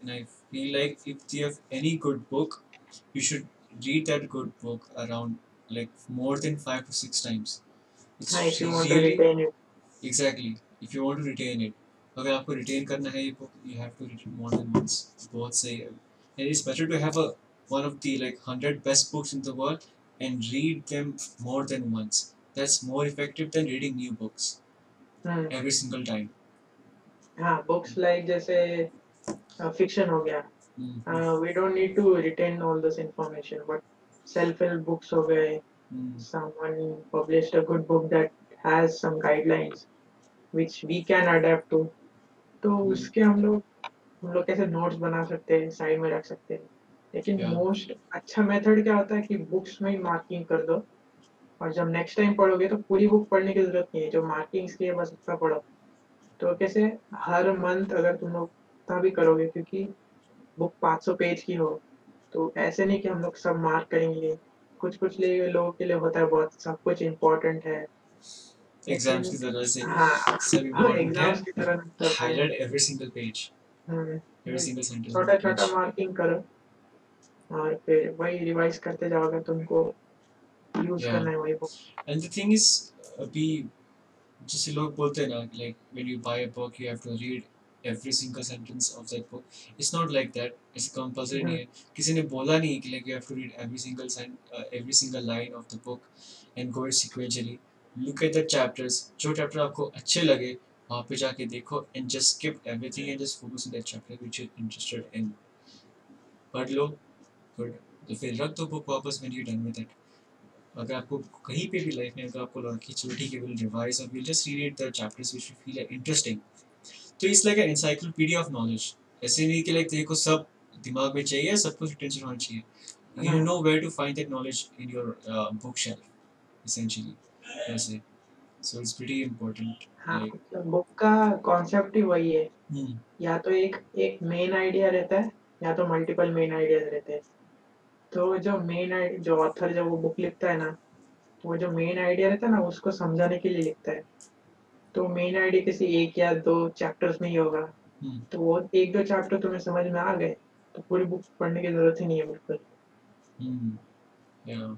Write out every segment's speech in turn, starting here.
and I feel like if you have any good book, you should read that good book around like more than five to six times. It's हाँ if you want to really retain it exactly if you want to retain it. अगर आपको retain करना है ये book, you have to read it more than once. बहुत सही है. And it's better to have a one of the like hundred best books in the world and read them more than once. That's more effective than reading new books hmm every single time. हाँ books like जैसे fiction हो गया. We don't need to retain all this information but self help books हो गए. Someone published a good book that has some guidelines which we can adapt to. तो Hmm. उसके हम लोग हम लोग कैसे नोट्स बना सकते हैं साइड में रख सकते हैं. लेकिन मोस्ट अच्छा मेथड क्या होता है कि बुक्स में ही मार्किंग कर दो. और जब नेक्स्ट टाइम पढ़ोगे तो पूरी बुक पढ़ने की ज़रूरत नहीं है जो मार्किंग्स की है बस उतना पढ़ो. तो कैसे हर मंथ अगर तुम लोग उतना भी करोगे क्योंकि बुक 500 पेज की हो तो ऐसे नहीं कि हम लोग सब मार्क करेंगे कुछ कुछ लिए लोगों के लिए होता है बहुत सब कुछ इम्पोर्टेंट है Exams की तरह से हाँ सब एग्ज़ाम्स है. की तरह हैं। Single page, hmm, every single sentence. on छोटा छोटा मार्किंग करो और फिर वही रिवाइज करते जाओगे तुमको यूज़ Yeah. करना है वही book And the thing is, अभी जैसे लोग बोलते हैं ना like when you buy a book you have to read every single sentence of that book. It's not like that. It's compulsory नहीं है. किसी ने बोला नहीं कि like you have to read every single sen uh, every single line of the book and go it sequentially. Look at the chapters. जो chapter आपको अच्छे लगे वहाँ पे जाके देखो and just skip everything and just focus on that chapter which you're interested in. पढ़ लो good तो फिर रख दो बुक वापस when you're done with it. अगर आपको कहीं पे भी लाइफ में अगर आपको लगा कि चलो ठीक है विल रिवाइज और will just read the chapters which you feel interesting तो it's like an encyclopedia of knowledge ऐसे नहीं कि लाइक तेरे को सब दिमाग में चाहिए सब कुछ टेंशन होना चाहिए। You know where to find that knowledge in your book shelf essentially ऐसे सो इट्स प्रीटी इंपॉर्टेंट हाँ बुक का कॉन्सेप्ट ही वही है। हम्म या तो एक एक मेन आइडिया रहता है या तो मल्टीपल मेन आइडियाज़ रहते हैं। तो जो मेन जो ऑथर जब वो बुक लिखता है ना वो जो मेन आइडिया रहता है ना उसको समझाने के लिए लिखता है। तो मेन आइडिया किसी एक या दो चैप्टर्स में ही होगा। हम्म। तो वो एक दो चैप्टर तुम्हें समझ में आ गए तो पूरी बुक पढ़ने की ज़रूरत ही नहीं है बिल्कुल। हम्म या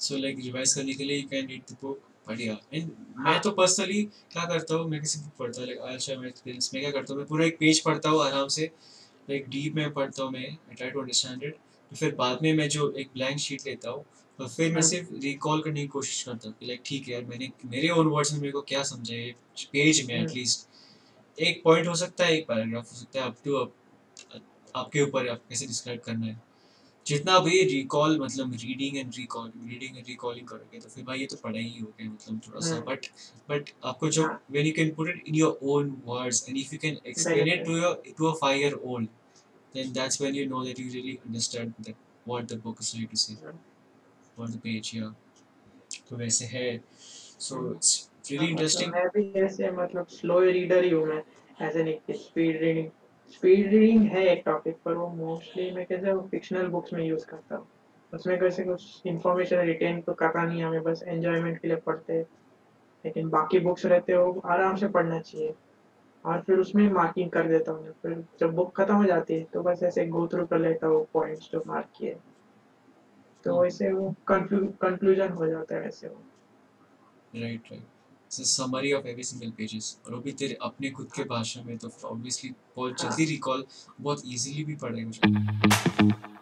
सो लाइक रिवाइज करने के लिए you can read the book बढ़िया। एंड मैं तो पर्सनली क्या करता हूँ मैं किसी बुक पढ़ता हूँ लाइक अच्छा मैं एक्सपीरियंस में क्या करता हूँ मैं पूरा एक पेज पढ़ता हूँ आराम से। लाइक डीप में पढ़ता हूँ मैं I try to understand it तो फिर बाद में मैं जो एक ब्लैंक शीट लेता हूँ तो फिर मैं। सिर्फ़ रिकॉल करने की कोशिश करता हूँ कि लाइक ठीक है यार मैंने मेरे ओन वर्ड्स में मेरे को क्या समझा है पेज में हम्म। एटलीस्ट एक पॉइंट हो सकता है एक पैराग्राफ हो सकता है अप टू आपके ऊपर आप कैसे डिस्क्राइब करना है जितना भी रिकॉल मतलब reading and recall reading and recalling करोगे तो फिर भाई ये तो पढ़ाई ही हो गया मतलब थोड़ा सा हम्म। बट बट आपको जो। When you can put it in your own words and if you can explain it to your to a 5 year old then that's when you know that you really understand that what the book is trying to say or the page yeah तो वैसे है। So hmm. it's really हाँ, मतलब interesting मैं भी ऐसे मतलब slow reader ही हूँ मैं ऐसे नहीं कि स्पीड रीडिंग स्पीड रीडिंग है एक टॉपिक पर वो मोस्टली मैं कैसे फिक्शनल बुक्स में यूज़ करता हूँ। उसमें कैसे कुछ इंफॉर्मेशन रिटेन तो करना नहीं हमें बस एंजॉयमेंट के लिए पढ़ते हैं लेकिन बाकी बुक्स रहते हैं आराम से पढ़ना चाहिए। और फिर उसमें मार्किंग कर देता हूँ फिर जब बुक खत्म हो जाती है तो बस ऐसे गो थ्रू कर लेता हूँ पॉइंट्स जो मार्क किए तो हम्म। वैसे वो कंक्लूजन हो जाता है वैसे वो। Right it's a summary of every single और वो भी तेरे अपने खुद के भाषा में तो ऑब्वियसली बहुत हाँ। जल्दी रिकॉल बहुत इजीली भी पढ़ेगा